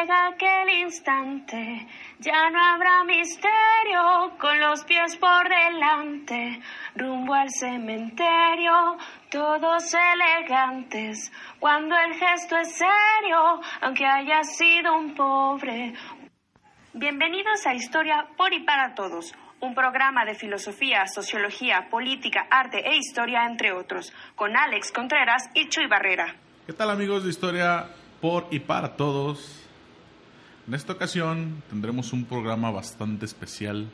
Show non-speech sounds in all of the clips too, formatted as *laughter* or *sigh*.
llega aquel instante, ya no habrá misterio, con los pies por delante, rumbo al cementerio, todos elegantes, cuando el gesto es serio, aunque haya sido un pobre. Bienvenidos a Historia por y para todos, un programa de filosofía, sociología, política, arte e historia, entre otros, con Alex Contreras y Chuy Barrera. ¿Qué tal amigos de Historia por y para todos? En esta ocasión tendremos un programa bastante especial,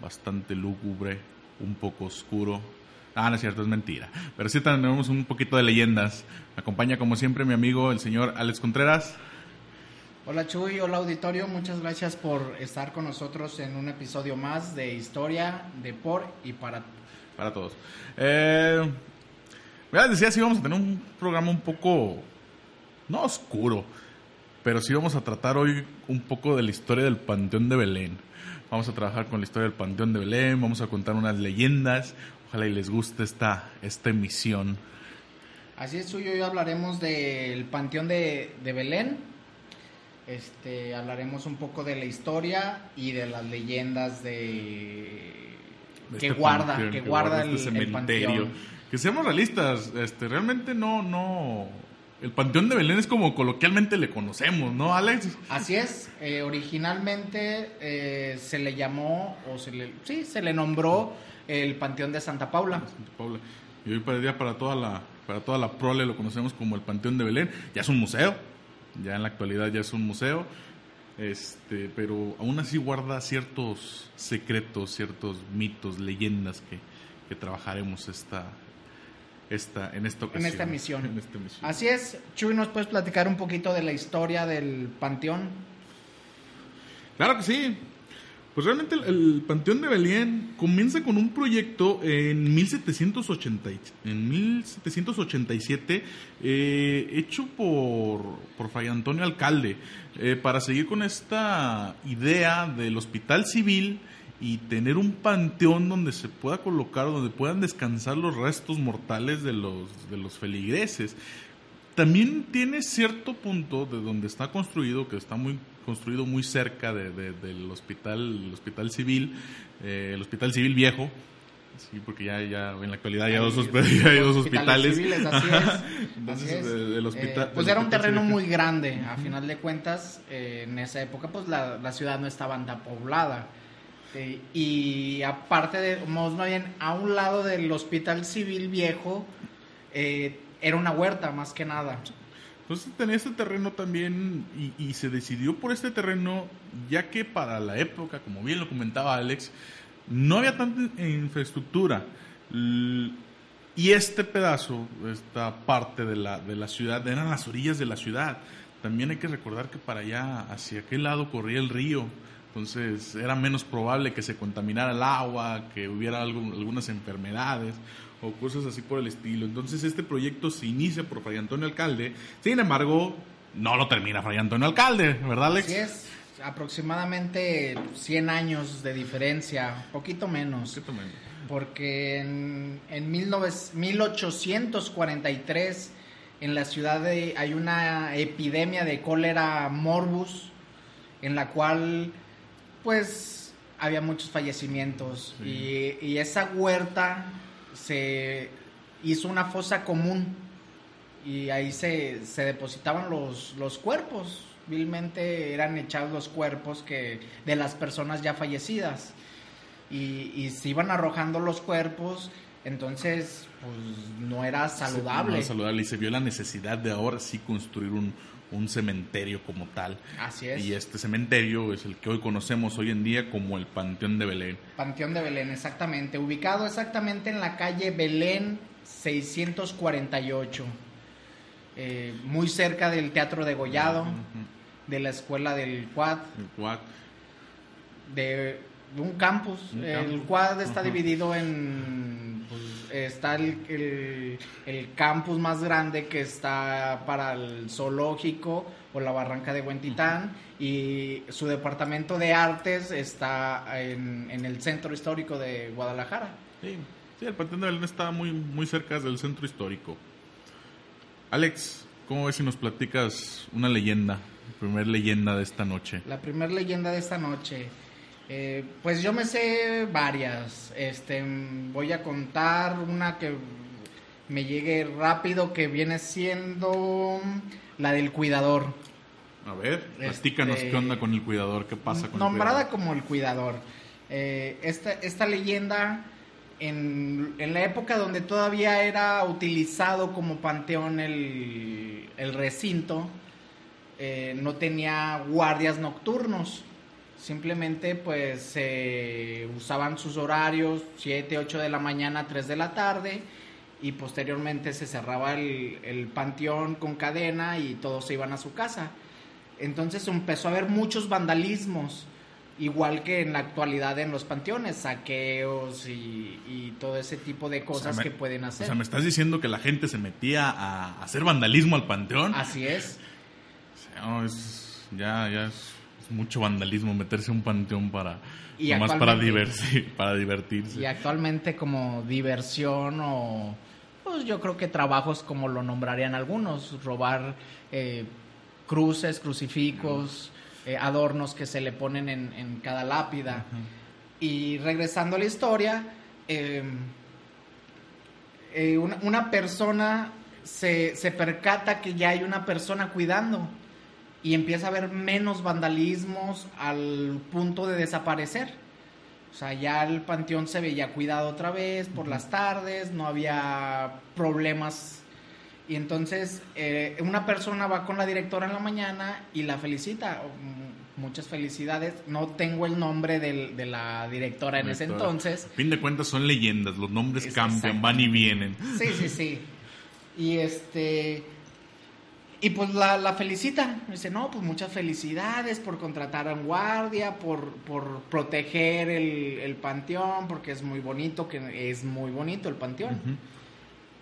bastante lúgubre, un poco oscuro. Ah, no es cierto, es mentira. Pero sí tendremos un poquito de leyendas. Me acompaña como siempre mi amigo el señor Alex Contreras. Hola Chuy, hola auditorio, muchas gracias por estar con nosotros en un episodio más de Historia de por y para para todos. Eh, ya decía, sí vamos a tener un programa un poco, no oscuro, pero sí vamos a tratar hoy un poco de la historia del Panteón de Belén. Vamos a trabajar con la historia del Panteón de Belén, vamos a contar unas leyendas. Ojalá y les guste esta, esta emisión. Así es, hoy hablaremos del Panteón de, de Belén. Este, hablaremos un poco de la historia y de las leyendas de De que este guarda, panteón, que guarda el, este el cementerio. panteón. Que seamos realistas, este, realmente no, no. El Panteón de Belén es como coloquialmente le conocemos, ¿no, Alex? Así es, eh, originalmente eh, se le llamó, o se le, sí, se le nombró el Panteón de Santa Paula. Santa Paula. Y hoy para día para toda la para toda la prole lo conocemos como el Panteón de Belén. Ya es un museo. Ya en la actualidad ya es un museo. Este, pero aún así guarda ciertos secretos, ciertos mitos, leyendas que, que trabajaremos esta, esta, en esta ocasión. esta emisión. *laughs* En esta emisión. Así es, Chuy, ¿nos puedes platicar un poquito de la historia del Panteón? Claro que sí. Pues realmente el, el Panteón de Belén comienza con un proyecto en 1780, y- en 1787 eh, hecho por, por Fray Antonio Alcalde eh, para seguir con esta idea del hospital civil y tener un panteón donde se pueda colocar, donde puedan descansar los restos mortales de los, de los feligreses. También tiene cierto punto de donde está construido, que está muy construido muy cerca de- de- del hospital, el hospital civil, eh, el hospital civil viejo. Sí, porque ya, ya en la actualidad hay, dos, ya hay dos *laughs* hospitales. civiles, así Ajá. es. Entonces, así es. el hospital, Eh, pues el era un terreno civil- muy grande, a final de cuentas, eh, en esa época pues la, la ciudad no estaba tan poblada. Y aparte de, más bien, a un lado del hospital civil viejo, eh, era una huerta más que nada. Entonces tenía este terreno también y, se decidió por este terreno ya que para la época, como bien lo comentaba Alex, no había tanta infraestructura. Y este pedazo, esta parte de la, de la ciudad, eran las orillas de la ciudad. También hay que recordar que para allá, hacia aquel lado, corría el río. Entonces era menos probable que se contaminara el agua, que hubiera algo- algunas enfermedades o cosas así por el estilo. Entonces este proyecto se inicia por Fray Antonio Alcalde. Sin embargo, no lo termina Fray Antonio Alcalde, ¿verdad Alex? Así es, aproximadamente 100 años de diferencia, poquito menos. ¿Qué tomen? porque en, en 19 1843 en la ciudad de, hay una epidemia de cólera morbus en la cual pues había muchos fallecimientos Sí. y, y esa huerta se hizo una fosa común y ahí se, se depositaban los, los cuerpos vilmente eran echados los cuerpos que de las personas ya fallecidas y, y se iban arrojando los cuerpos, entonces pues no era saludable. No era saludable y se vio la necesidad de ahora sí construir un, un cementerio como tal. Así es. Y este cementerio es el que hoy conocemos hoy en día como el Panteón de Belén. Panteón de Belén, exactamente, ubicado exactamente en la calle Belén 648. eh, muy cerca del Teatro de Gollado, de la escuela del Quad, El Quad. de, de un campus. Un el campus. Quad está dividido en... está el, el- el campus más grande que está para el zoológico o la barranca de Huentitán y su departamento de artes está en, en el centro histórico de Guadalajara. Sí, sí, el Panteón de Belén está muy, muy cerca del centro histórico. Alex, ¿cómo ves si nos platicas una leyenda, la primer leyenda de esta noche? La primera leyenda de esta noche. Eh, pues yo me sé varias. Este, voy a contar una que me llegue rápido, que viene siendo la del cuidador. A ver, Este- platícanos qué onda con el cuidador, qué pasa con Nombrada el cuidador. como el cuidador. Eh, esta, esta leyenda, en, en la época donde todavía era utilizado como panteón el, el recinto, eh, no tenía guardias nocturnos. Simplemente pues se usaban sus horarios, 7, 8 de la mañana, 3 de la tarde, y posteriormente se cerraba el, el panteón con cadena y todos se iban a su casa. Entonces empezó a haber muchos vandalismos, igual que en la actualidad en los panteones, saqueos y, y todo ese tipo de cosas que pueden O hacer. sea, ¿me estás diciendo que la gente se metía a hacer vandalismo al panteón? Así es. O sea, no, es, ya, ya es mucho vandalismo meterse a un panteón para, Y nomás para, diversi- *laughs* para divertirse. Y actualmente como diversión o pues yo creo que trabajos como lo nombrarían algunos, robar eh, cruces, crucifijos, eh, adornos que se le ponen en, en cada lápida. Y regresando a la historia, eh, eh, una, una persona se, se percata que ya hay una persona cuidando y empieza a haber menos vandalismos al punto de desaparecer. O sea, ya el panteón se veía cuidado otra vez por las tardes, no había problemas. Y entonces eh, una persona va con la directora en la mañana y la felicita. Mm, Muchas felicidades. No tengo el nombre del- de la directora en ese entonces. A fin de cuentas son leyendas, los nombres Es cambian, exacto. van y vienen. Sí, sí, sí. Y este. Y pues la, la felicita. Dice, no, pues muchas felicidades por contratar a un guardia, por, por proteger el, el panteón, porque es muy bonito, que es muy bonito el panteón.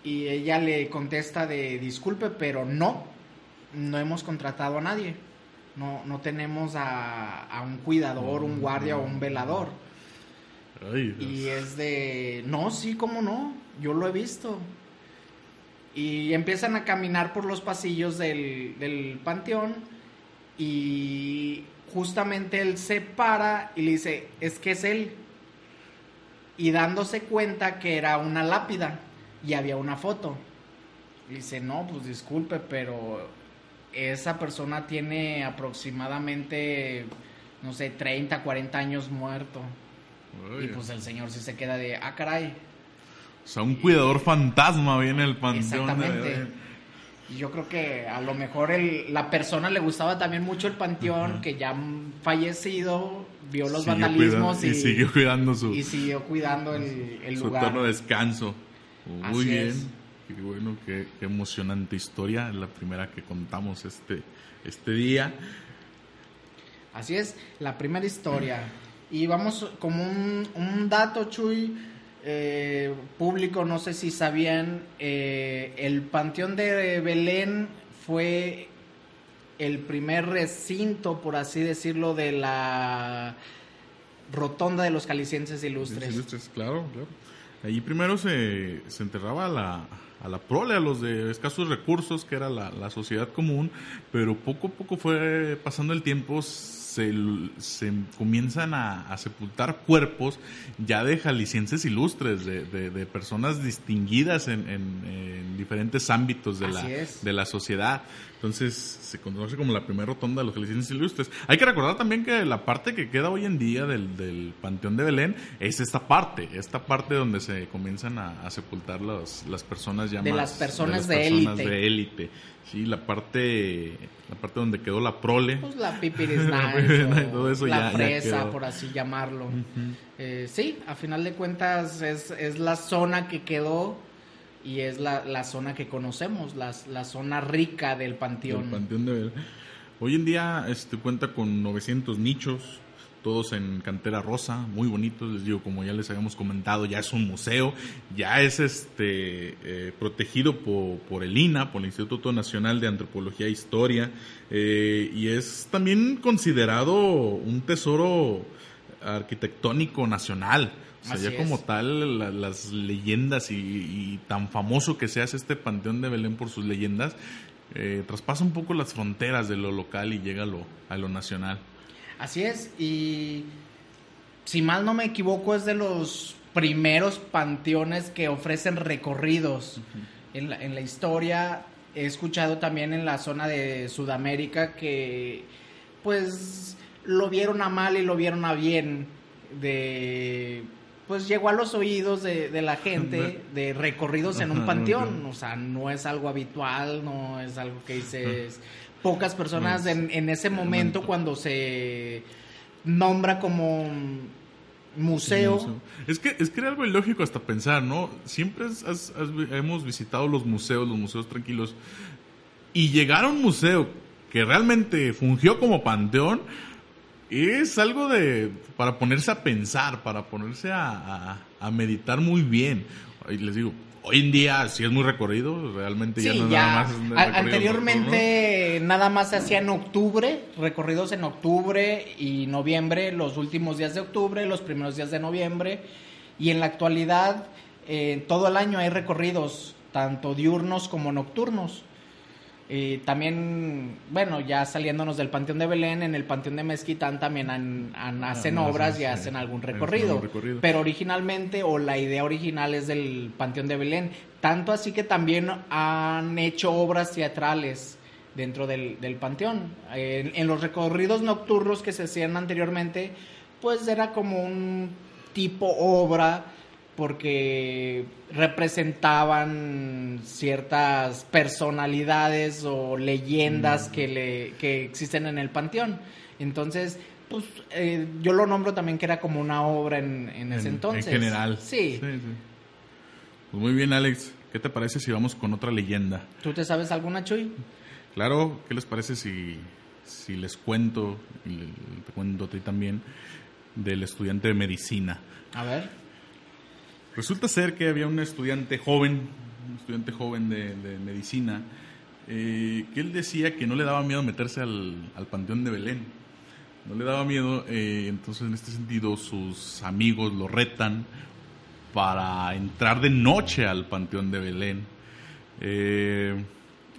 Y ella le contesta de disculpe, pero no, no hemos contratado a nadie. No, no tenemos a, a un cuidador, un guardia o un velador. Ay. Y es de, no, sí, cómo no, yo lo he visto. Y empiezan a caminar por los pasillos del, del panteón y justamente él se para y le dice, es que es él. Y dándose cuenta que era una lápida y había una foto. Dice, no, pues disculpe, pero esa persona tiene aproximadamente, no sé, 30, 40 años muerto. Y pues el señor sí se queda de, ah, caray. O sea, un cuidador fantasma viene al panteón. de Exactamente. Y Yo creo que a lo mejor el- la persona le gustaba también mucho el panteón, que ya fallecido, vio los Siguió vandalismos cuidando- y, y siguió cuidando su, y siguió cuidando el, el su lugar. eterno descanso. Muy Así bien. es. Qué bueno, qué, qué emocionante historia. La primera que contamos este, este día. Así es, la primera historia. Y vamos como un, un dato, Chuy, eh, público, no sé si sabían, eh, el Panteón de Belén fue el primer recinto, por así decirlo, de la rotonda de los calicienses ilustres. Ilustres, claro, claro. Primero se, se enterraba a la, la prole, a los de escasos recursos, que era la, la sociedad común, pero poco a poco fue pasando el tiempo, se, se comienzan a, a sepultar cuerpos ya de jaliscienses ilustres, de, de- de personas distinguidas en, en- en diferentes ámbitos de la, es. de la sociedad. Entonces se conoce como la primera rotonda de los jaliscienses ilustres. Hay que recordar también que la parte que queda hoy en día del, del Panteón de Belén es esta parte, esta parte donde se comienzan a, a sepultar las, las personas ya De más- las personas las de personas élite. de élite. Sí, la parte, la parte donde quedó la prole. Pues la *laughs* pipiris nice, Y o todo eso la ya- fresa, por así llamarlo. Eh, sí, a final de cuentas es, es la zona que quedó y es la, la zona que conocemos, la, la zona rica del panteón. Hoy en día este, cuenta con 900 nichos, todos en cantera rosa, muy bonitos, les digo, como ya les habíamos comentado, ya es un museo, ya es este eh, protegido por, por, el INA, por el Instituto Nacional de Antropología e Historia, eh, y es también considerado un tesoro arquitectónico nacional. O sea, ya como tal, la, las leyendas y, y, tan famoso que se hace este Panteón de Belén por sus leyendas, eh, traspasa un poco las fronteras de lo local y llega a lo, a lo nacional. Así es, y si mal no me equivoco, es de los primeros panteones que ofrecen recorridos uh -huh. en, la, en la historia. He escuchado también en la zona de Sudamérica que pues lo vieron a mal y lo vieron a bien de pues llegó a los oídos de, de la gente de recorridos en un panteón. O sea, no es algo habitual, no es algo que dices. Pocas personas en, en ese momento, cuando se nombra como museo. Es que, es que era algo ilógico hasta pensar, ¿no? Siempre has, has, has, hemos visitado los museos, los museos tranquilos, y llegar a un museo que realmente fungió como panteón es algo de para ponerse a pensar, para ponerse a, a, a meditar muy bien. Y les digo, hoy en día sí es muy recorrido, realmente sí, ya no ya. nada más. Anteriormente nada más se hacía en octubre, recorridos en octubre y noviembre, los últimos días de octubre, los primeros días de noviembre. Y en la actualidad, eh, todo el año hay recorridos, tanto diurnos como nocturnos. Eh, también, bueno, ya saliéndonos del Panteón de Belén, en el Panteón de Mezquitán también han, han, hacen ah, obras sí, y hacen algún recorrido, recorrido, Pero originalmente, o la idea original es del Panteón de Belén. Tanto así que también han hecho obras teatrales dentro del, del Panteón. En, en los recorridos nocturnos que se hacían anteriormente, pues era como un tipo obra porque representaban ciertas personalidades o leyendas mm. que, le, que existen en el panteón. Entonces, pues eh, yo lo nombro también que era como una obra en, en ese en, entonces. En general. Sí. sí, sí. Pues muy bien, Alex. ¿Qué te parece si vamos con otra leyenda? ¿Tú te sabes alguna, Chuy? Claro, ¿qué les parece si, si les cuento, y te cuento a ti también, del estudiante de medicina? A ver. Resulta ser que había un estudiante joven, un estudiante joven de, medicina, eh, que él decía que no le daba miedo meterse al, al Panteón de Belén. No le daba miedo, eh, entonces en este sentido sus amigos lo retan para entrar de noche al Panteón de Belén. Eh,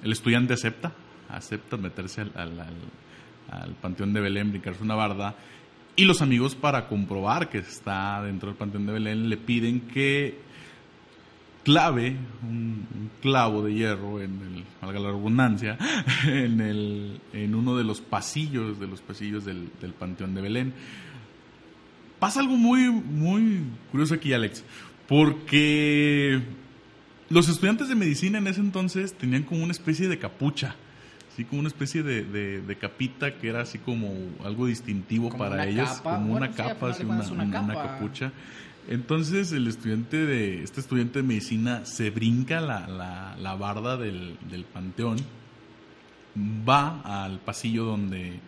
el estudiante acepta, acepta meterse al, al, al, al Panteón de Belén, brincarse una barda y los amigos, para comprobar que está dentro del Panteón de Belén, le piden que clave un, clavo de hierro en el, valga la redundancia, *laughs* en, el, en uno de los pasillos, de los pasillos del, del Panteón de Belén. Pasa algo muy, muy curioso aquí, Alex, porque los estudiantes de medicina en ese entonces tenían como una especie de capucha así como una especie de, de, de, capita que era así como algo distintivo como para ellos, capa. como bueno, una sí, capa, así una, una, una, una, capucha. Entonces el estudiante de, este estudiante de medicina se brinca la, la, la barda del, del, panteón, va al pasillo donde,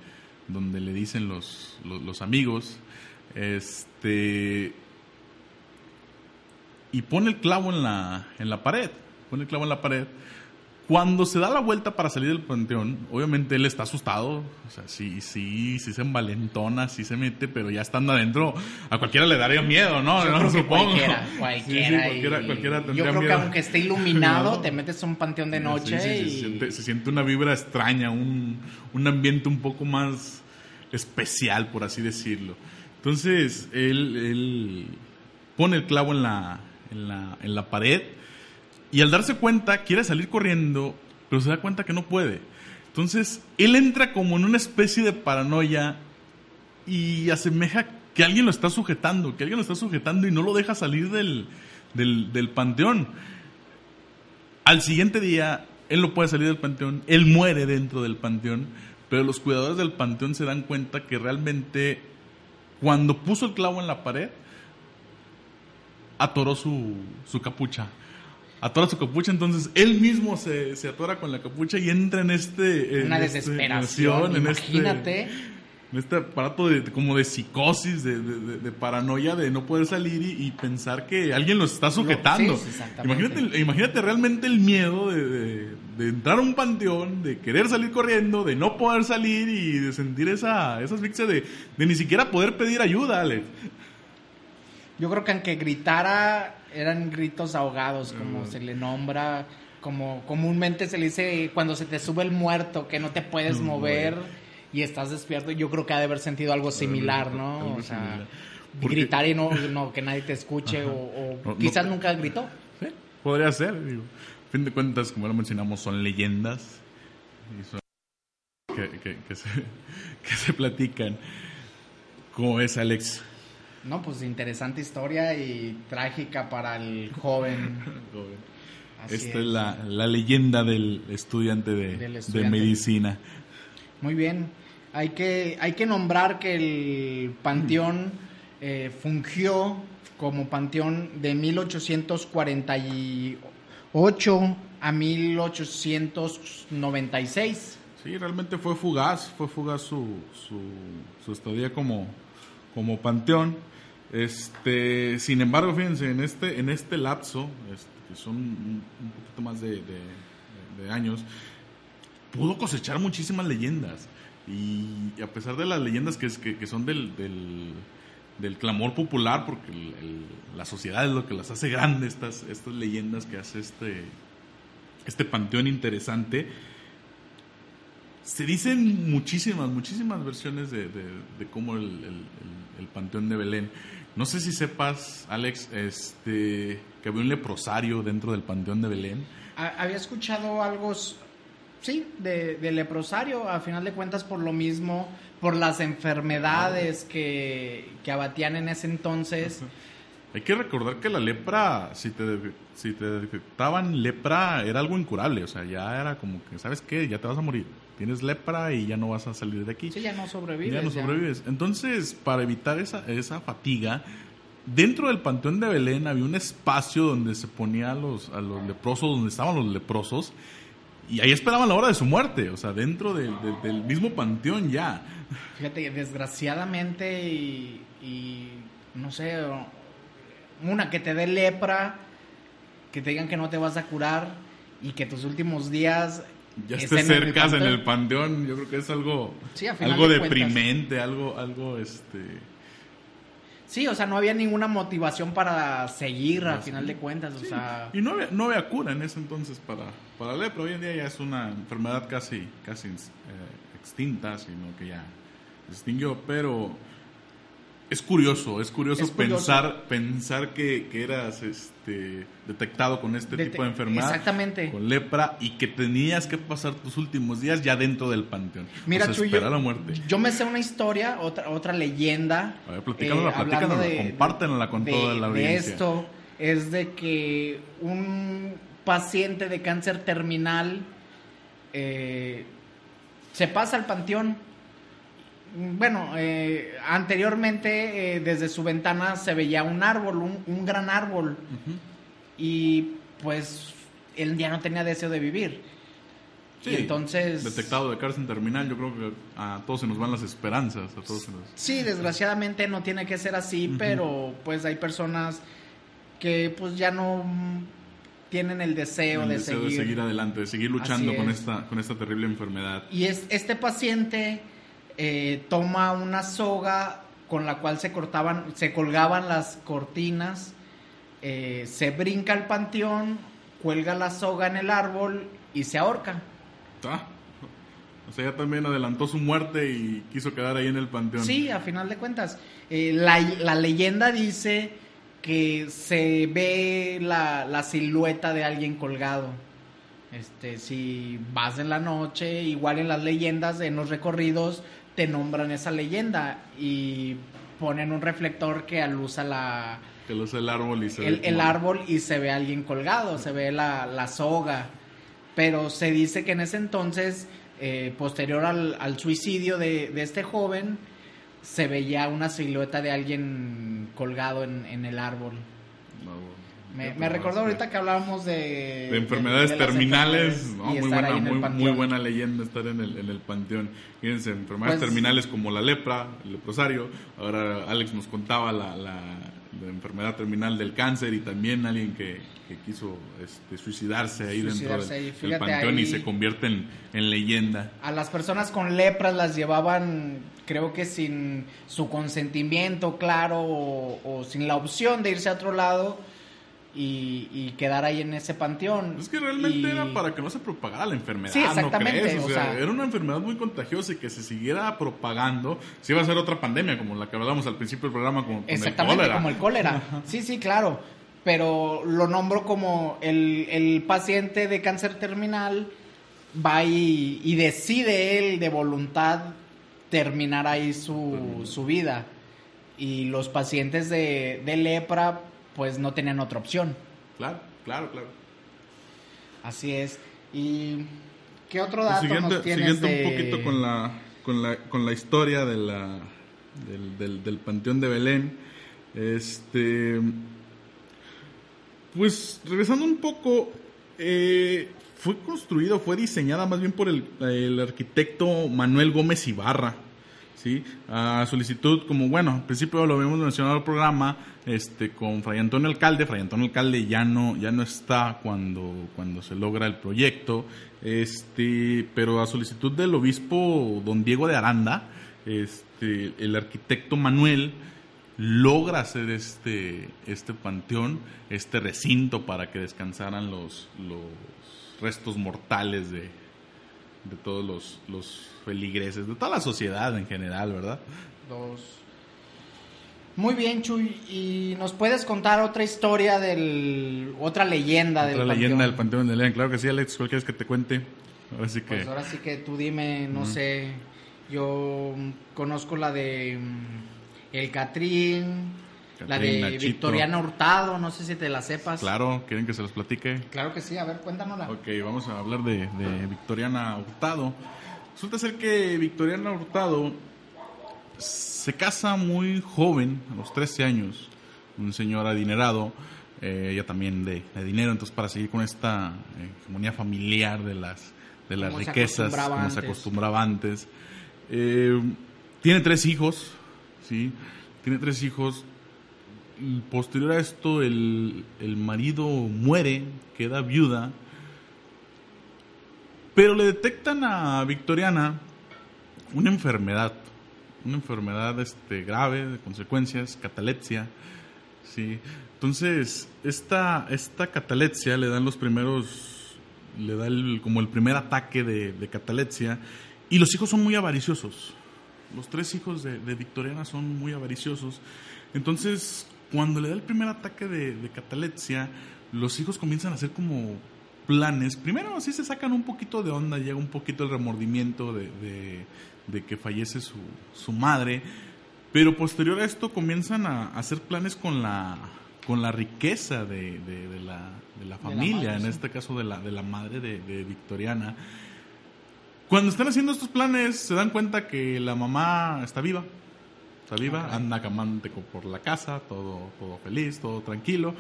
donde le dicen los, los, los amigos, este y pone el clavo en la, en la pared, pone el clavo en la pared cuando se da la vuelta para salir del panteón, obviamente él está asustado, o sea, sí, sí, sí se envalentona, sí se mete, pero ya estando adentro, a cualquiera le daría miedo, ¿no? Yo no supongo. Cualquiera, cualquiera. Sí, sí, cualquiera, cualquiera tendría Yo creo miedo. que aunque esté iluminado, *laughs* te metes a un panteón de noche sí, y... Se siente, se siente, una vibra extraña, un, un ambiente un poco más especial, por así decirlo. Entonces, él, él pone el clavo en la, en la, en la pared y al darse cuenta, quiere salir corriendo, pero se da cuenta que no puede. Entonces, él entra como en una especie de paranoia y asemeja que alguien lo está sujetando, que alguien lo está sujetando y no lo deja salir del, del, del panteón. Al siguiente día, él no puede salir del panteón, él muere dentro del panteón, pero los cuidadores del panteón se dan cuenta que realmente cuando puso el clavo en la pared, atoró su, su capucha atora su capucha, entonces él mismo se, se atora con la capucha y entra en este... en Una este- desesperación, en este- imagínate. en este aparato de, como de psicosis, de, de- paranoia, de no poder salir y, y pensar que alguien los está sujetando. sí, imagínate, imagínate realmente el miedo de, de- entrar a un panteón, de querer salir corriendo, de no poder salir y de sentir esa, esa asfixia de, de ni siquiera poder pedir ayuda, Alex. Yo creo que aunque gritara, eran gritos ahogados, Mm. como se le nombra, como comúnmente se le dice cuando se te sube el muerto, que no te puedes Mm, mover y estás despierto. Yo creo que ha de haber sentido algo similar, ¿no? algo O sea, similar. Porque- gritar y no, no, que nadie te escuche, o, o No, no- quizás nunca gritó. Sí, podría ser. Digo. A fin de cuentas, como lo mencionamos, son leyendas y son que, que- que se, *laughs* que se platican. ¿Cómo es, Alex? No, pues interesante historia y trágica para el *laughs* joven. Así Esta es. es la, la leyenda del estudiante de, Del de medicina. Muy bien. Hay que, hay que nombrar que el panteón eh, fungió como panteón de 1848 a 1896. Sí, realmente fue fugaz, fue fugaz su, su, su estadía como, como panteón. Este, sin embargo, fíjense, en este, en este lapso, este, que son un, poquito más de, de- años, pudo cosechar muchísimas leyendas. Y a pesar de las leyendas que, es- que, son del, del, clamor popular, porque el- la sociedad es lo que las hace grandes, estas, estas leyendas que hace este, este panteón interesante, se dicen muchísimas, muchísimas versiones de, de, de cómo el, el- el- el Panteón de Belén. No sé si sepas, Alex, este, que había un leprosario dentro del Panteón de Belén. Ha- Había escuchado algo, sí, de, de leprosario, a final de cuentas por lo mismo, por las enfermedades que, que abatían en ese entonces. Hay que recordar que la lepra, si te, si te detectaban lepra, era algo incurable. O sea, ya era como que, ¿sabes qué? Ya te vas a morir. Tienes lepra y ya no vas a salir de aquí. Sí, ya no sobrevives. ya no ya. sobrevives. Entonces, para evitar esa, esa fatiga, dentro del Panteón de Belén había un espacio donde se ponía a los, a los leprosos, donde estaban los leprosos, y ahí esperaban la hora de su muerte, o sea, dentro del- del- del mismo panteón ya. Fíjate, desgraciadamente y, y, no sé, una que te dé lepra, que te digan que no te vas a curar y que tus últimos días Ya estés cerca en el panteón, yo creo que es algo, Sí, algo de cuentas. deprimente, algo, algo, este... Sí, o sea, no había ninguna motivación para seguir a Pues, final de cuentas, o sea, Y no había, no había cura en ese entonces para, para lepra. Hoy en día ya es una enfermedad casi, casi eh, extinta, sino que ya se extinguió. Pero es curioso, es curioso, Es curioso. pensar pensar que, que eras este, detectado con este Dete- tipo de enfermedad. exactamente. Con lepra y que tenías que pasar tus últimos días ya dentro del panteón. Mira, o sea, esperar yo, la muerte. yo me sé una historia, otra, otra leyenda. A ver, platícanosla, eh, platícanosla, compártenosla con de- toda la de audiencia. esto es de que un paciente de cáncer terminal eh, se pasa al panteón. Bueno, eh, anteriormente eh, desde su ventana se veía un árbol, un, un gran árbol, y pues él ya no tenía deseo de vivir. Sí, Y entonces... detectado de cárcel terminal, yo creo que a todos se nos van las esperanzas, a todos se nos... Sí, desgraciadamente no tiene que ser así, pero pues hay personas que pues ya no tienen el deseo, el de, deseo seguir. de seguir adelante, de seguir luchando con es. esta, con esta terrible enfermedad. Y es, este paciente eh, toma una soga con la cual se cortaban, se colgaban las cortinas, eh, se brinca al panteón, cuelga la soga en el árbol y se ahorca. Ah, O sea, ya también adelantó su muerte y quiso quedar ahí en el panteón. Sí, a final de cuentas. Eh, la, la leyenda dice que se ve la, la silueta de alguien colgado. Este, si vas en la noche, igual en las leyendas, en los recorridos, te nombran esa leyenda y ponen un reflector que alusa la, Que el árbol y se el, ve el como- árbol y se ve a alguien colgado, se ve la, la soga. Pero se dice que en ese entonces, eh, posterior al, al suicidio de, de este joven, se veía una silueta de alguien colgado en, en el árbol. No, Me, me recordó ahorita que hablábamos de... De enfermedades de terminales, enfermedades ¿no? y Muy buena, muy, muy buena leyenda estar en el, en el panteón. Fíjense, enfermedades Pues- terminales como la lepra, el leprosario. Ahora Alex nos contaba la, la, la enfermedad terminal del cáncer y también alguien que, que quiso este, suicidarse ahí Suicidarse dentro del, panteón y se convierte en, en leyenda. A las personas con lepras las llevaban, creo que sin su consentimiento claro o, o sin la opción de irse a otro lado y, y quedar ahí en ese panteón. Es que realmente Y- era para que no se propagara la enfermedad, Sí, exactamente, ¿no crees? O, o sea, sea- era una enfermedad muy contagiosa y que se siguiera propagando, si iba a ser otra pandemia, como la que hablamos al principio del programa con, con el Exactamente, cólera. como el cólera. *laughs* Sí, sí, claro. Pero lo nombro como el, el paciente de cáncer terminal va y, y decide él de voluntad terminar ahí su, su vida. Y los pacientes de, de lepra pues no tenían otra opción. Claro, claro, claro. Así es. ¿Y qué otro dato siguiente nos tienes siguiente de- un poquito con la, con la, con la historia de la, del, del, del Panteón de Belén. Este, pues regresando un poco, eh, fue construida, fue diseñada más bien por el, el arquitecto Manuel Gómez Ibarra. ¿Sí? A solicitud, como bueno, al principio lo habíamos mencionado en el programa, este, con Fray Antonio Alcalde, Fray Antonio Alcalde ya no, ya no está cuando, cuando se logra el proyecto, este, pero a solicitud del obispo don Diego de Aranda, este, el arquitecto Manuel logra hacer este, este panteón, este recinto para que descansaran los, los restos mortales de, de todos los, los feligreses, de toda la sociedad en general, ¿verdad? Dos. Muy bien, Chuy. ¿Y nos puedes contar otra historia del. otra leyenda del Otra panteón? leyenda del Panteón de León. Claro que sí, Alex, ¿cuál quieres que te cuente? Ahora sí que... Pues ahora sí que tú dime, no sé. Yo conozco la de. mm, El Catrín. La Catrín, de Nachito. Victoriana Hurtado, no sé si te la sepas. Claro, ¿quieren que se los platique? Claro que sí, a ver, cuéntanosla. Ok, vamos a hablar de, de Victoriana Hurtado. Resulta ser que Victoriana Hurtado se casa muy joven, a los 13 años, un señor adinerado, eh, ella también de, de dinero, entonces para seguir con esta eh, hegemonía familiar de las, de las Como riquezas, como se acostumbraba antes. Eh, tiene tres hijos, ¿sí? Tiene tres hijos. Posterior a esto, el, el marido muere, queda viuda, pero le detectan a Victoriana una enfermedad, una enfermedad este, grave de consecuencias, catalepsia. ¿sí? Entonces, esta, esta catalepsia le dan los primeros, le da el- como el primer ataque de, de catalepsia y los hijos son muy avariciosos. Los tres hijos de, de Victoriana son muy avariciosos. Entonces, cuando le da el primer ataque de, de catalepsia, los hijos comienzan a hacer como planes. Primero, así se sacan un poquito de onda, llega un poquito el remordimiento de, de- de que fallece su, su madre. Pero posterior a esto comienzan a hacer planes con la, con la riqueza de, de- la, de la familia, madre, en sí. este caso de la, de la madre de, de Victoriana. Cuando están haciendo estos planes, se dan cuenta que la mamá está viva. Está viva, anda camante co- por la casa, todo, todo feliz, todo tranquilo.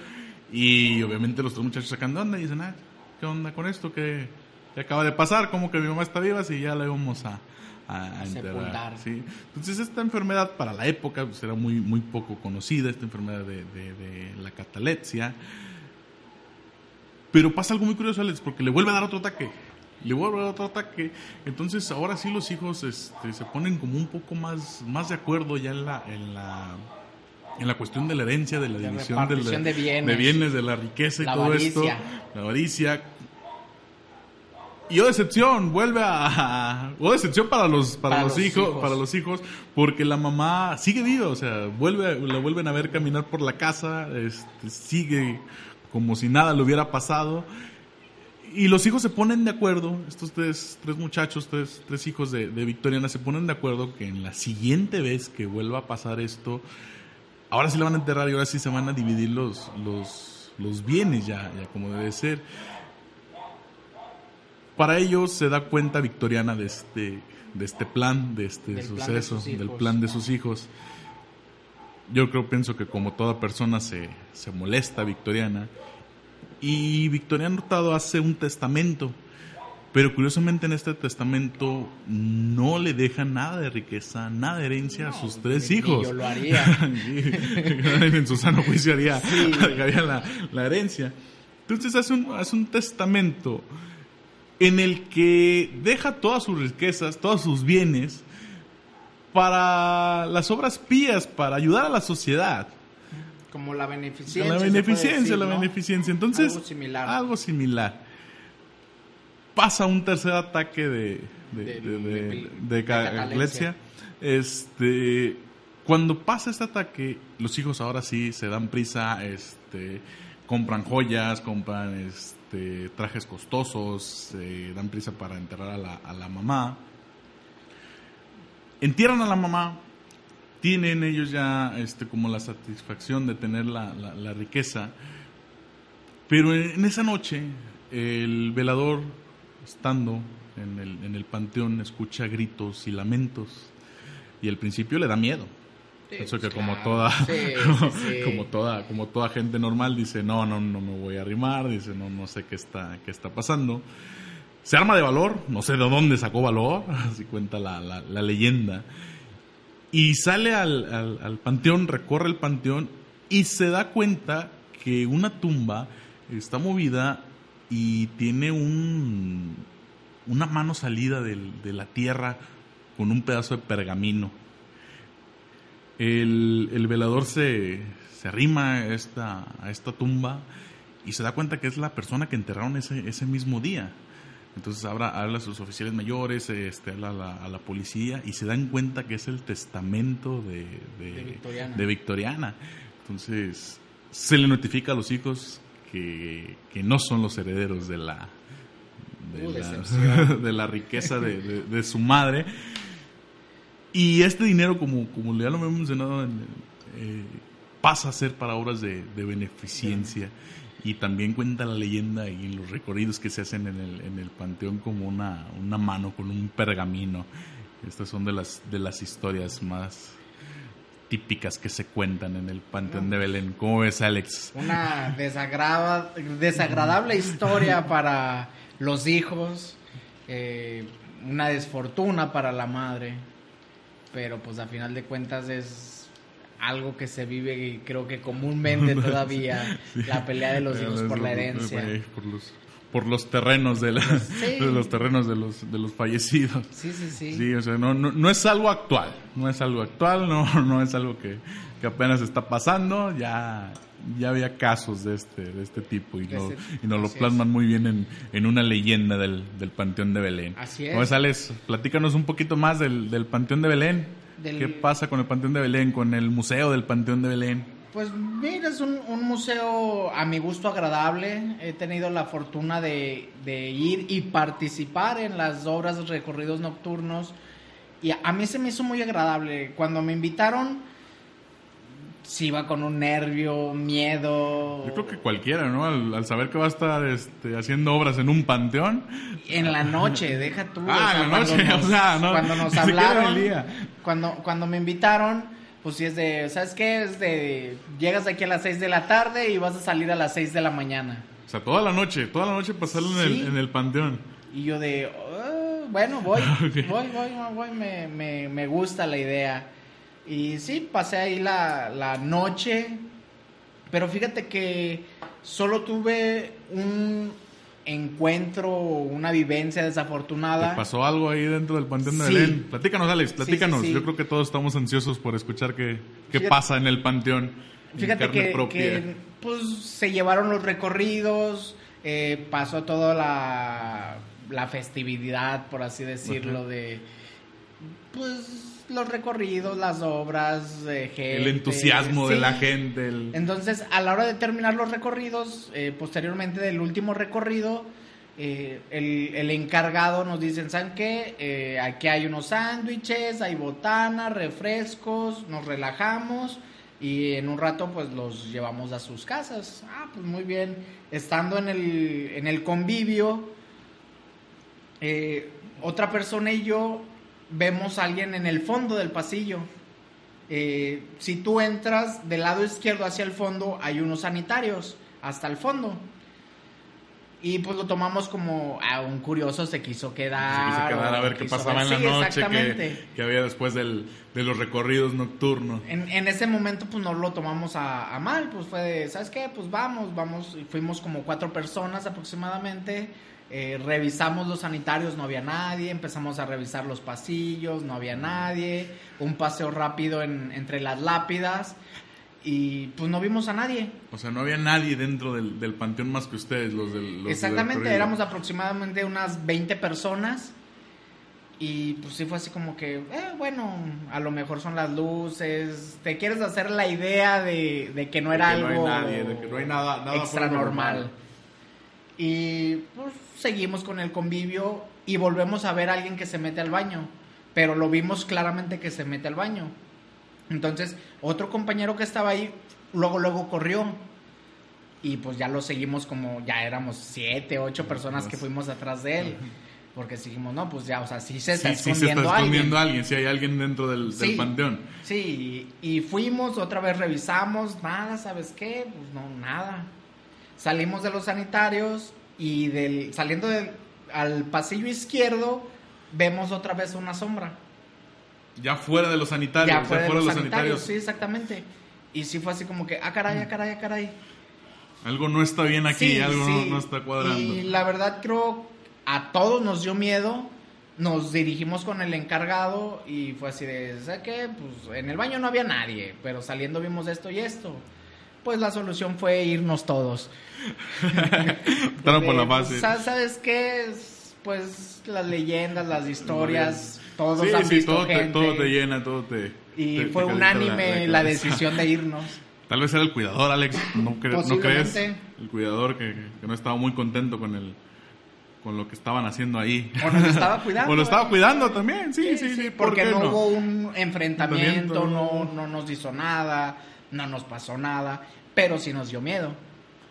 Y obviamente los tres muchachos sacan de onda y dicen, ah, ¿qué onda con esto? ¿Qué, qué acaba de pasar? ¿Cómo que mi mamá está viva si ya la íbamos a, a. Entonces esta enfermedad para la época pues, era muy, muy poco conocida, esta enfermedad de, de- de la catalepsia. Pero pasa algo muy curioso, Alex, porque le vuelve a dar otro ataque. Le vuelve a dar otro ataque. Entonces ahora sí los hijos este, se ponen como un poco más, más de acuerdo ya en la, en la, en la cuestión de la herencia, de la división de, la- de bienes. de bienes, de la riqueza y La todo avaricia. esto. La avaricia. Y oh decepción, vuelve a... Oh decepción para los, para, Para los, los hijos, hijos. para los hijos, porque la mamá sigue viva, o sea, vuelve, la vuelven a ver caminar por la casa, este, sigue como si nada le hubiera pasado. Y los hijos se ponen de acuerdo, estos tres, tres muchachos, tres, tres hijos de, de Victoriana, se ponen de acuerdo que en la siguiente vez que vuelva a pasar esto, ahora sí la van a enterrar y ahora sí se van a dividir los, los, los bienes ya, ya como debe ser. Para ello se da cuenta Victoriana de este, de este plan, de este Del plan de suceso, del plan de sus hijos. yo creo, pienso que como toda persona se, se molesta Victoriana. Y Victoriano Hurtado hace un testamento. Pero curiosamente en este testamento no le deja nada de riqueza, nada de herencia a sus tres hijos. Yo lo haría. *laughs* *laughs* en su sano juicio haría, la, la, herencia. Entonces hace un, hace un testamento en el que deja todas sus riquezas, todos sus bienes, para las obras pías, para ayudar a la sociedad. Como la beneficencia. La beneficencia, la beneficencia. Entonces, algo similar. Algo similar. Pasa un tercer ataque de, de, de, Este, cuando pasa este ataque, los hijos ahora sí se dan prisa, este, compran joyas, compran este, trajes costosos, se dan prisa para enterrar a la, a la mamá entierran a la mamá, tienen ellos ya este, como la satisfacción de tener la, riqueza, pero en, esa noche el velador, estando en el, en el panteón, escucha gritos y lamentos y al principio le da miedo. Eso que como toda, *laughs* como toda, como toda gente normal dice, no, no, no me voy a arrimar, dice, no, no sé qué está, qué está pasando. Se arma de valor, no sé de dónde sacó valor, *laughs* así cuenta la, la, leyenda. Y sale al, al, panteón, recorre el panteón y se da cuenta que una tumba está movida y tiene un, una mano salida de la tierra con un pedazo de pergamino. El, el velador se, se arrima a esta, esta tumba y se da cuenta que es la persona que enterraron ese, ese mismo día. Entonces habla, habla a sus oficiales mayores, este, habla a la, policía y se dan cuenta que es el testamento de, de, Victoriana. Entonces se le notifica a los hijos que, no son los herederos de la, de, *laughs* la, riqueza de, su madre. Y este dinero, como, como ya lo hemos mencionado, eh, pasa a ser para obras de, beneficencia y también cuenta la leyenda y los recorridos que se hacen en el, en el panteón como una, una mano con un pergamino. Estas son de las, de las historias más típicas que se cuentan en el Panteón de Belén. ¿Cómo ves, Alex? Una desagradable historia *laughs* para los hijos, eh, una desfortuna para la madre, pero pues a final de cuentas es algo que se vive y creo que comúnmente *laughs* todavía la pelea de los hijos por la herencia. Por los, por los terrenos *laughs* de, los terrenos de los de los fallecidos. Sí, sí, sí. Sí, o sea, no, no, es algo actual, no es algo actual, no, *laughs* no es algo que, apenas está pasando, ya ya había casos de este de este tipo y, no, y nos lo plasman muy bien en, en una leyenda del, del, Panteón de Belén. Así es. Alex, platícanos un poquito más del, del Panteón de Belén. ¿Qué pasa con el Panteón de Belén, con el Museo del Panteón de Belén? Pues mira, es un, museo a mi gusto agradable. He tenido la fortuna de, ir y participar en las obras recorridos nocturnos. Y a mí se me hizo muy agradable. Cuando me invitaron, si iba con un nervio, miedo. Yo creo que cualquiera, ¿no? Al, saber que va a estar este, haciendo obras en un panteón. En la noche, deja tú. Ah, en la noche, *laughs* o sea, no. Cuando nos hablaron, cuando, cuando me invitaron, pues sí es de, ¿sabes qué? Es de, llegas aquí a las 6 de la tarde y vas a salir a las 6 de la mañana. O sea, toda la noche, toda la noche pasarlo en, el, en el panteón. Y yo de, oh, bueno, voy, *laughs* voy, voy, voy, me, me, me gusta la idea. Y sí, pasé ahí la, la noche, pero fíjate que solo tuve un encuentro, una vivencia desafortunada. ¿Te pasó algo ahí dentro del Panteón de Belén? Platícanos, Alex, platícanos. Yo creo que todos estamos ansiosos por escuchar qué, qué pasa en el Panteón. Fíjate que, pues, se llevaron los recorridos, eh, pasó toda la, la festividad, por así decirlo, de pues los recorridos, las obras, de gente. El entusiasmo de la gente. Entonces, a la hora de terminar los recorridos, eh, posteriormente del último recorrido, eh, el, encargado nos dice, ¿saben qué? Eh, aquí hay unos sándwiches, hay botana, refrescos, nos relajamos y en un rato pues los llevamos a sus casas. Ah, pues muy bien. Estando en el, en el convivio, otra persona y yo vemos a alguien en el fondo del pasillo. eh, si tú entras del lado izquierdo hacia el fondo, hay unos sanitarios hasta el fondo. Y pues lo tomamos como a un curioso se quiso quedar. Se quiso quedar a ver qué pasaba en la sí, noche, exactamente. que, que había después del, de los recorridos nocturnos. En, en ese momento pues no lo tomamos a, a mal, pues fue de, ¿sabes qué? Pues vamos, vamos, y fuimos como cuatro personas aproximadamente, eh, revisamos los sanitarios, no había nadie, empezamos a revisar los pasillos, no había nadie, un paseo rápido en- entre las lápidas y pues no vimos a nadie. O sea, no había nadie dentro del, del panteón más que ustedes, los del. los Exactamente, éramos aproximadamente unas 20 personas. Y pues sí fue así como que, eh, bueno, a lo mejor son las luces. Te quieres hacer la idea de, de que no De era que no hay algo nadie, de que no hay nada- nada extra normal. Y pues seguimos con el convivio y volvemos a ver a alguien que se mete al baño. Pero lo vimos claramente que se mete al baño. Entonces, otro compañero que estaba ahí, luego, luego corrió. Y pues ya lo seguimos como, ya éramos siete, ocho personas que fuimos atrás de él. Porque seguimos, no, pues ya, o sea, sí se está Sí, sí, se escondiendo, está escondiendo alguien. alguien. Si hay alguien dentro del, panteón. Sí, y fuimos, otra vez revisamos, nada, ¿sabes qué? Pues no, nada. Salimos de los sanitarios y del, saliendo del, al pasillo izquierdo, vemos otra vez una sombra. Ya fuera de los sanitarios. ya fuera de fuera los de los sanitarios, sanitarios. sí, exactamente. Y sí fue así como que, ah, caray, ah, caray, ah, caray. Algo no está bien aquí, Sí, algo no- sí. no, está cuadrando. Y la verdad creo a todos nos dio miedo. Nos dirigimos con el encargado y fue así de, ¿sabes qué? Pues en el baño no había nadie, pero saliendo vimos esto y esto. Pues la solución fue irnos todos. *laughs* Por la pues, ¿Sabes qué? Es, Pues las leyendas, las historias, todos sí, han sí, visto todo te, gente. todo te llena, todo te. y te- te fue unánime la, decisión de irnos. *laughs* Tal vez era el cuidador, Alex. ¿No, cre- ¿no crees? El cuidador que, que no estaba muy contento con el con lo que estaban haciendo ahí. O nos estaba *laughs* cuidando. O lo estaba ¿eh? cuidando también, sí, sí, sí. ¿por porque no, no? hubo un enfrentamiento, no. no nos hizo nada, no nos pasó nada, pero sí nos dio miedo.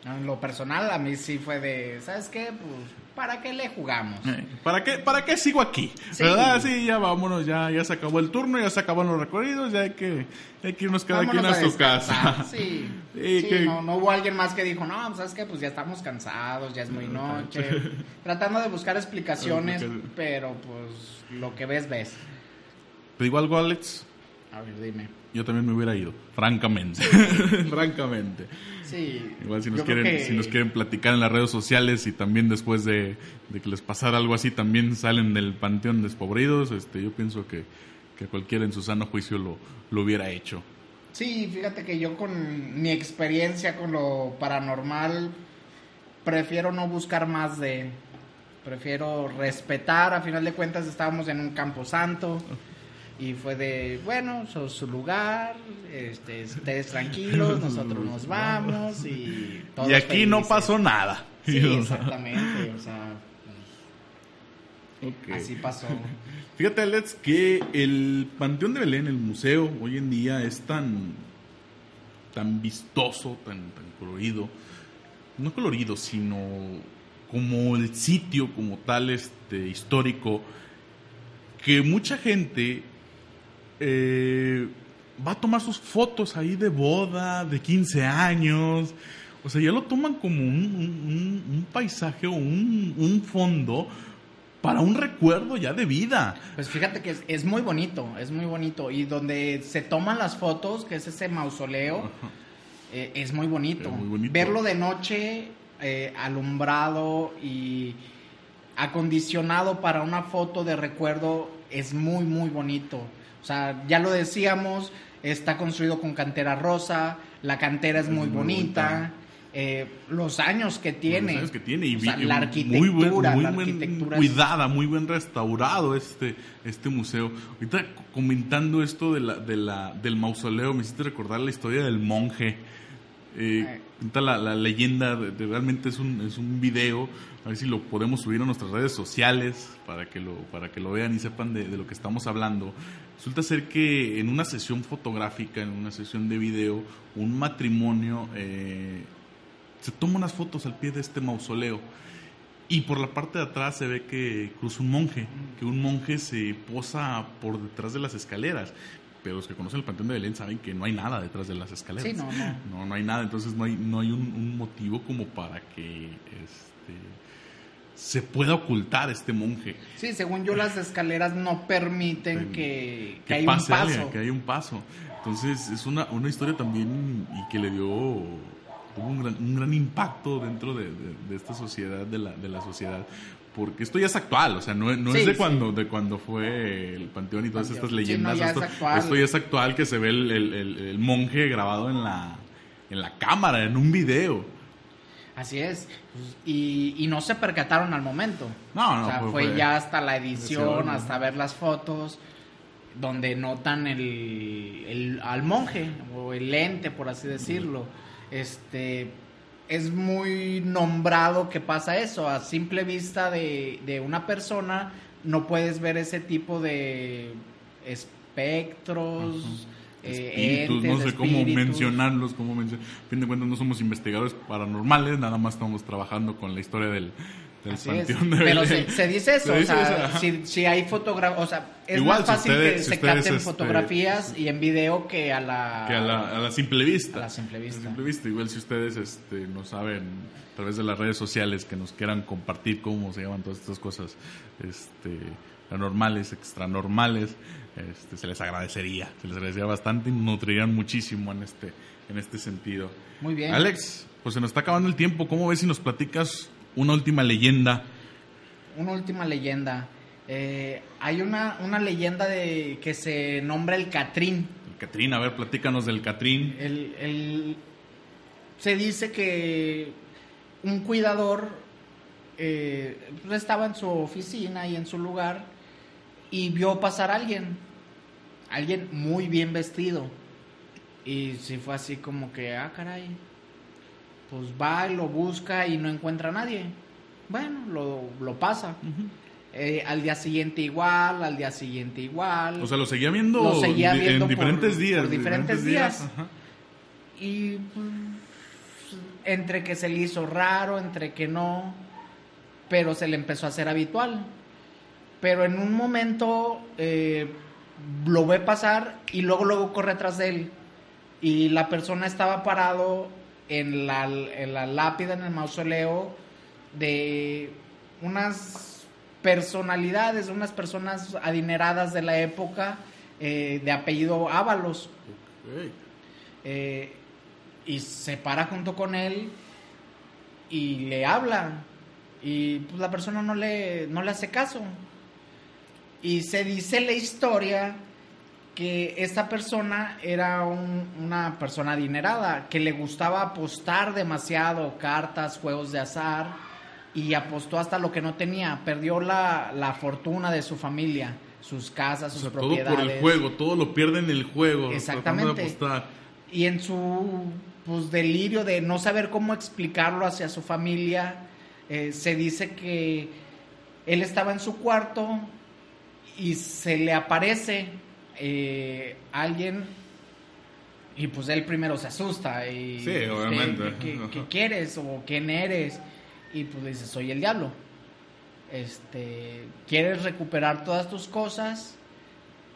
En lo personal, a mí sí fue de, ¿sabes qué? Pues, ¿para qué le jugamos? Eh, ¿Para qué, ¿Para qué sigo aquí? Sí. ¿Verdad? Sí, ya vámonos, ya, ya se acabó el turno, ya se acabaron los recorridos, ya hay que, hay que irnos cada quien Vámonos a su casa. *laughs* Sí, Sí, Sí, que- no, no hubo alguien más que dijo, no, pues, ¿sabes qué? Pues ya estamos cansados, ya es muy noche. *laughs* Tratando de buscar explicaciones, Explica- pero pues lo que ves, ves. ¿Te digo algo, Alex? A ver, dime. Yo también me hubiera ido, francamente. *laughs* francamente. Sí. Igual si nos quieren, que- si nos quieren platicar en las redes sociales y también después de, de que les pasara algo así, también salen del panteón despobridos, este, yo pienso que, que cualquiera en su sano juicio lo, lo hubiera hecho. Sí, fíjate que yo con mi experiencia con lo paranormal prefiero no buscar más de prefiero respetar, a final de cuentas estábamos en un campo santo y fue de, bueno, so- su lugar, este, ustedes tranquilos, nosotros nos vamos y todos y aquí no pasó nada. Sí, exactamente, o sea, así pasó. Fíjate, Alex, que el Panteón de Belén, el museo, hoy en día es tan, tan vistoso, tan, tan colorido. No colorido, sino como el sitio como tal este, histórico, que mucha gente eh, va a tomar sus fotos ahí de boda, de 15 años. O sea, ya lo toman como un, un- paisaje o un, un fondo para un recuerdo ya de vida. Pues fíjate que es, es muy bonito, es muy bonito. Y donde se toman las fotos, que es ese mausoleo, eh, es muy bonito. Es muy bonito. Verlo de noche, eh, alumbrado y acondicionado para una foto de recuerdo, es muy, muy bonito. O sea, ya lo decíamos, está construido con cantera rosa, la cantera es, Es muy, muy bonita. bonita. eh, los años que tiene, Los años que tiene y, O sea, vi- la muy arquitectura, buen, muy la buen arquitectura es- cuidada, muy buen restaurado este, este museo. Ahorita comentando esto de la, de la, del mausoleo, me hiciste recordar la historia del monje. Eh, cuenta la, la leyenda, de, de- realmente es un, es un video, a ver si lo podemos subir a nuestras redes sociales para que lo, para que lo vean y sepan de, de lo que estamos hablando. Resulta ser que en una sesión fotográfica, en una sesión de video, un matrimonio eh, se toma unas fotos al pie de este mausoleo. Y por la parte de atrás se ve que cruza un monje, que un monje se posa por detrás de las escaleras. pero los que conocen el Panteón de Belén saben que no hay nada detrás de las escaleras. Sí, no, no. No, no hay nada, entonces no hay, no hay un, un motivo como para que este, se pueda ocultar este monje. Sí, según yo las escaleras no permiten que, que un pase alguien, paso. que haya un paso. Entonces es una, una historia también y que le dio tuvo un gran, un gran impacto dentro de, de- de esta sociedad, de la, de la sociedad. Porque esto ya es actual, o sea, no, no Sí, es de sí. cuando, de cuando fue el panteón y todas Panteón. estas Sí, leyendas. no, ya es esto, actual. esto ya es actual que se ve el, el- el- el monje grabado en la, en la cámara, en un video. Así es. Pues, y, y no se percataron al momento. No, no, o sea, fue- fue, fue- ya hasta la edición, hasta ver las fotos, donde notan el, el- al monje, o el ente, por así decirlo. Este es muy nombrado que pasa eso. A simple vista de, de una persona, no puedes ver ese tipo de espectros. Espíritus, entes, no sé cómo espíritus. mencionarlos, cómo mencionar. A fin de cuentas no somos investigadores paranormales, nada más estamos trabajando con la historia del, del panteón de Pero se, se dice eso, Se o sea, eso, si, si hay fotografías, o sea, es Igual, más si fácil ustedes- que si se capten este, fotografías y en video que a la... que a la, a la simple vista. A la simple vista. A la simple vista. Igual si ustedes este, no saben a través de las redes sociales que nos quieran compartir cómo se llaman todas estas cosas este, anormales, extranormales, este, se les agradecería. Se les agradecería bastante y nos nutrirían muchísimo en este, en este sentido. Muy bien. Alex, pues se nos está acabando el tiempo. ¿Cómo ves si nos platicas una última leyenda? Una última leyenda. Eh, hay una, una leyenda de que se nombra el Catrín. El Catrín, a ver, platícanos del Catrín. El, el- se dice que un cuidador eh, estaba en su oficina y en su lugar y vio pasar a alguien, alguien muy bien vestido. Y si fue así como que, ah, caray, pues va y lo busca y no encuentra a nadie. Bueno, lo, lo pasa. Eh, al día siguiente igual, al día siguiente igual. O sea, lo seguía viendo, Lo seguía viendo en diferentes por- días. por diferentes días. Y pues, entre que se le hizo raro, entre que no, pero se le empezó a hacer habitual. Pero en un momento eh, lo ve pasar y luego luego corre atrás de él. Y la persona estaba parado en la, en la lápida, en el mausoleo, de unas personalidades, unas personas adineradas de la época, eh, de apellido Ábalos. Eh, y se para junto con él y le habla. Y pues la persona no le, no le hace caso. Y se dice la historia que esta persona era un- una persona adinerada, que le gustaba apostar demasiado, cartas, juegos de azar, y apostó hasta lo que no tenía. Perdió la, la fortuna de su familia, sus casas, O sus sea, todo propiedades. por el juego, todo lo pierde en el juego. Exactamente. tratando de apostar. Y en su pues, delirio de no saber cómo explicarlo hacia su familia, eh, se dice que él estaba en su cuarto y se le aparece eh, alguien y pues él primero se asusta y Sí, pues, obviamente. ¿qué, qué- qué quieres o quién eres? Y pues le dice soy el diablo. Este, ¿quieres recuperar todas tus cosas?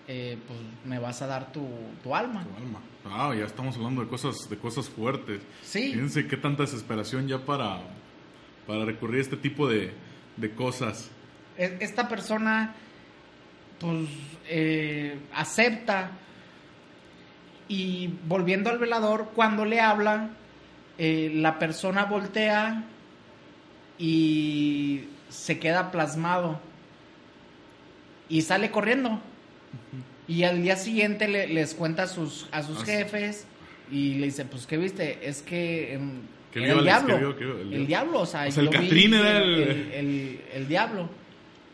Eh, pues me vas a dar tu, tu alma. Tu alma. Ah, ya estamos hablando de cosas, de cosas fuertes. Sí. Fíjense qué tanta desesperación ya para, para recurrir a este tipo de, de cosas. Esta persona, pues, eh, acepta. Y volviendo al velador, cuando le habla, eh, la persona voltea y se queda plasmado. Y sale corriendo. Y al día siguiente le- les cuenta a sus, a sus Ah, jefes y le dice, pues, ¿qué viste? Es que... em, ¿Qué era vio, el diablo. O sea, O sea, el yo vi Catrín era el, el- el- el- el diablo.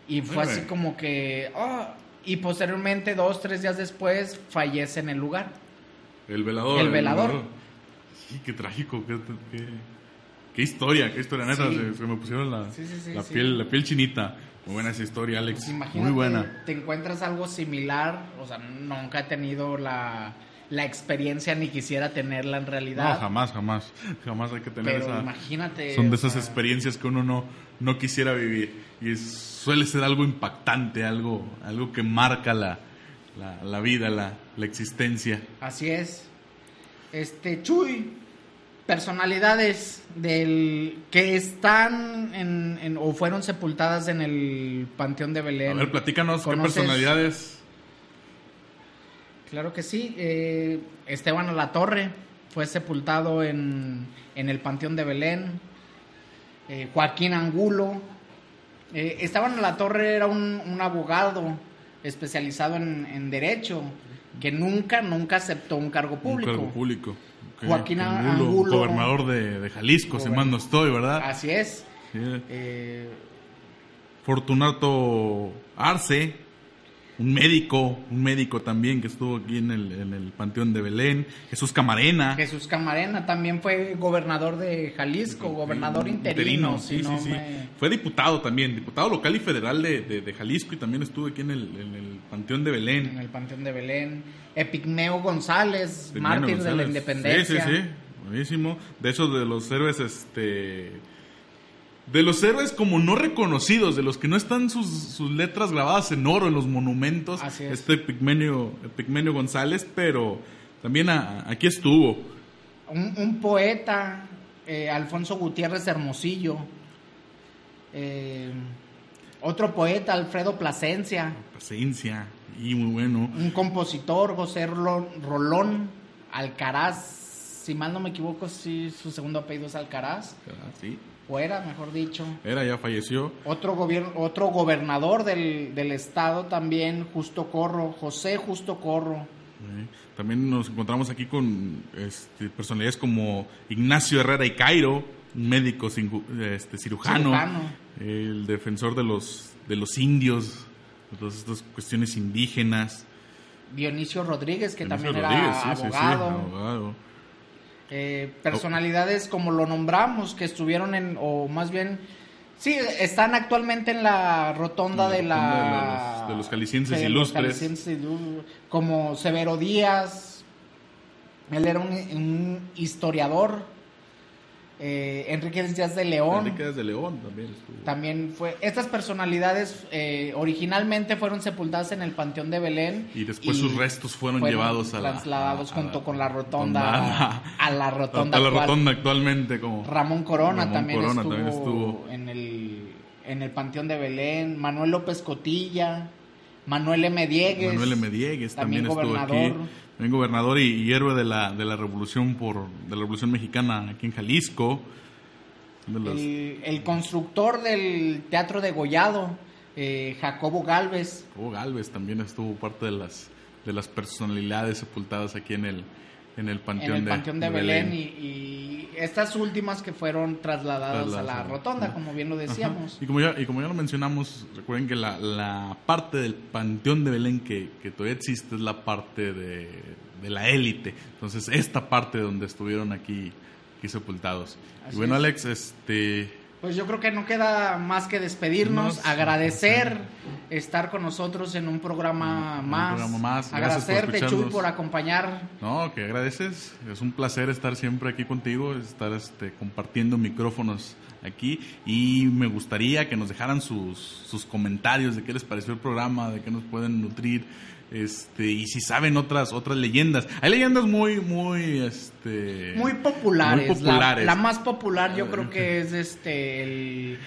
Y fue así como que... ah, y posteriormente, dos, tres días después, fallece en el lugar. El velador. El velador. Sí, qué trágico. Qué, qué, qué historia, qué historia. Neta, Sí. se, se me pusieron la, Sí, la, piel, la piel chinita. Muy buena esa historia, Alex. Pues Muy buena. te encuentras algo similar, o sea, nunca he tenido la, la experiencia ni quisiera tenerla en No, realidad. jamás, jamás. Jamás hay que tener pero esa. imagínate. Son de esas sea, experiencias que uno no, no quisiera vivir. Y es- suele ser algo impactante, algo, algo que marca la, la, la vida, la, la existencia. Así es. Este, Chuy, personalidades del que están en, en- o fueron sepultadas en el Panteón de Belén. A ver, platícanos qué personalidades. Claro que sí. eh, Esteban Alatorre fue sepultado en, en el Panteón de Belén. Eh, Joaquín Angulo. Eh, Esteban Alatorre era un, un abogado especializado en, en derecho que nunca, nunca aceptó un cargo público. Un cargo público. Joaquín Angulo. Gobernador de, de Jalisco, si Gober- mal no estoy, ¿verdad? Así es. Eh, Fortunato Arce, un médico, un médico también que estuvo aquí en el, en el Panteón de Belén. Jesús Camarena. Jesús Camarena también fue gobernador de Jalisco, gobernador interino, si sí, no sí, sí. me- Fue diputado también, diputado local y federal de, de- de Jalisco y también estuvo aquí en el, en el Panteón de en Belén. el Panteón de Belén. Epigmeo González, mártir de la independencia. Sí, sí, sí, buenísimo. De esos de los héroes, este... De los héroes como no reconocidos, de los que no están sus, sus letras grabadas en oro en los monumentos. Así es. Este Epigmenio, Epigmenio González, pero también a- aquí estuvo. Un, un poeta, eh, Alfonso Gutiérrez Hermosillo. Eh, otro poeta, Alfredo Plasencia. Paciencia y muy bueno. Un compositor, José Rolón, Rolón Alcaraz. Si mal no me equivoco, sí, su segundo apellido es Alcaraz. Ah, Sí, O era, mejor dicho. era, ya falleció. Otro, gobierno, otro gobernador del, del estado también, Justo Corro, José Justo Corro. También nos encontramos aquí con este, personalidades como Ignacio Herrera y Cairo, un médico este, cirujano, Cirujano. el defensor de los, de los indios, de todas estas cuestiones indígenas. Dionisio Rodríguez, que Dionisio también Rodríguez, era sí, sí, sí, abogado. Eh, personalidades como lo nombramos, que estuvieron en, o más bien, sí, están actualmente en la rotonda la de la... de los- de los de ilustres. como Severo Díaz, él era un, un historiador, eh, Enrique Díaz de León. Enrique Díaz de León también estuvo. También fue. Estas personalidades eh, originalmente fueron sepultadas en el Panteón de Belén. Y después sus restos fueron llevados a la- trasladados a- junto con la rotonda. A la rotonda. a la actual. rotonda actualmente como Ramón Corona, Ramón también, Corona estuvo también estuvo. en el en el Panteón de Belén. Manuel López Cotilla. Manuel M. Diegues. Manuel M. Diegues también, también estuvo aquí. También gobernador y, y héroe de la, de la revolución por de la revolución mexicana aquí en Jalisco. De los- El, el constructor del Teatro de Gollado, eh, Jacobo Galvez. Hugo Galvez también estuvo parte de las de las personalidades sepultadas aquí en el en el panteón, en el de, Panteón de, Belén, Y, y estas últimas que fueron trasladadas a la rotonda, como bien lo decíamos. Ajá. Y como ya y como ya lo mencionamos, recuerden que la, la parte del panteón de Belén que, que todavía existe es la parte de, de la élite. Entonces esta parte donde estuvieron aquí aquí sepultados. Así y bueno, es. Alex, este Pues yo creo que no queda más que despedirnos, Nos- agradecer estar con nosotros en un programa un más. programa más. Agradecerte, Chuy, por acompañar. No, que agradeces. Es un placer estar siempre aquí contigo, estar este, compartiendo micrófonos aquí. Y me gustaría que nos dejaran sus, sus comentarios de qué les pareció el programa, de qué nos pueden nutrir. Este, y si saben otras otras leyendas. Hay leyendas muy, muy, este... Muy populares. muy populares. La, la más popular yo creo que es este el,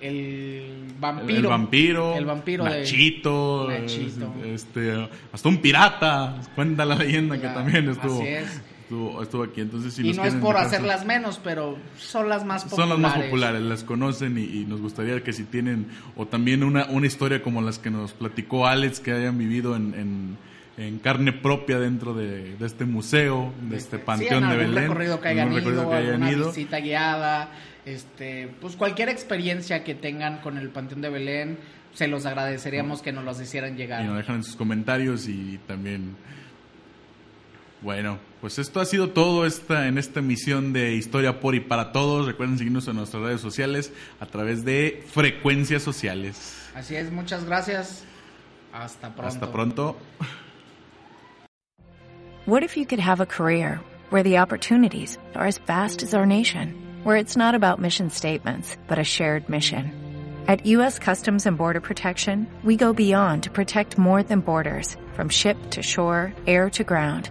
el vampiro. El vampiro, El vampiro de- Nachito, este, hasta un pirata, cuenta la leyenda que también estuvo, así es. Estuvo, estuvo aquí. Entonces, si y no es por hacerlas menos, pero son las más populares. Son las más populares, las conocen y, y nos gustaría que si tienen, o también una, una historia como las que nos platicó Alex, que hayan vivido en, en- en carne propia dentro de, de este museo, de este panteón de Belén. recorrido que hayan recorrido ido, que hayan alguna ido. visita guiada, este, pues cualquier experiencia que tengan con el Panteón de Belén, se los agradeceríamos que nos los hicieran llegar. y nos dejan en sus comentarios y también bueno pues esto ha sido todo esta en esta emisión de historia por y para todos recuerden seguirnos en nuestras redes sociales a través de frecuencias sociales Así es, muchas gracias. Hasta pronto. hasta pronto What if you could have a career where the opportunities are as vast as our nation, where it's not about mission statements, but a shared mission? At U.S. Customs and Border Protection, we go beyond to protect more than borders. From ship to shore, air to ground,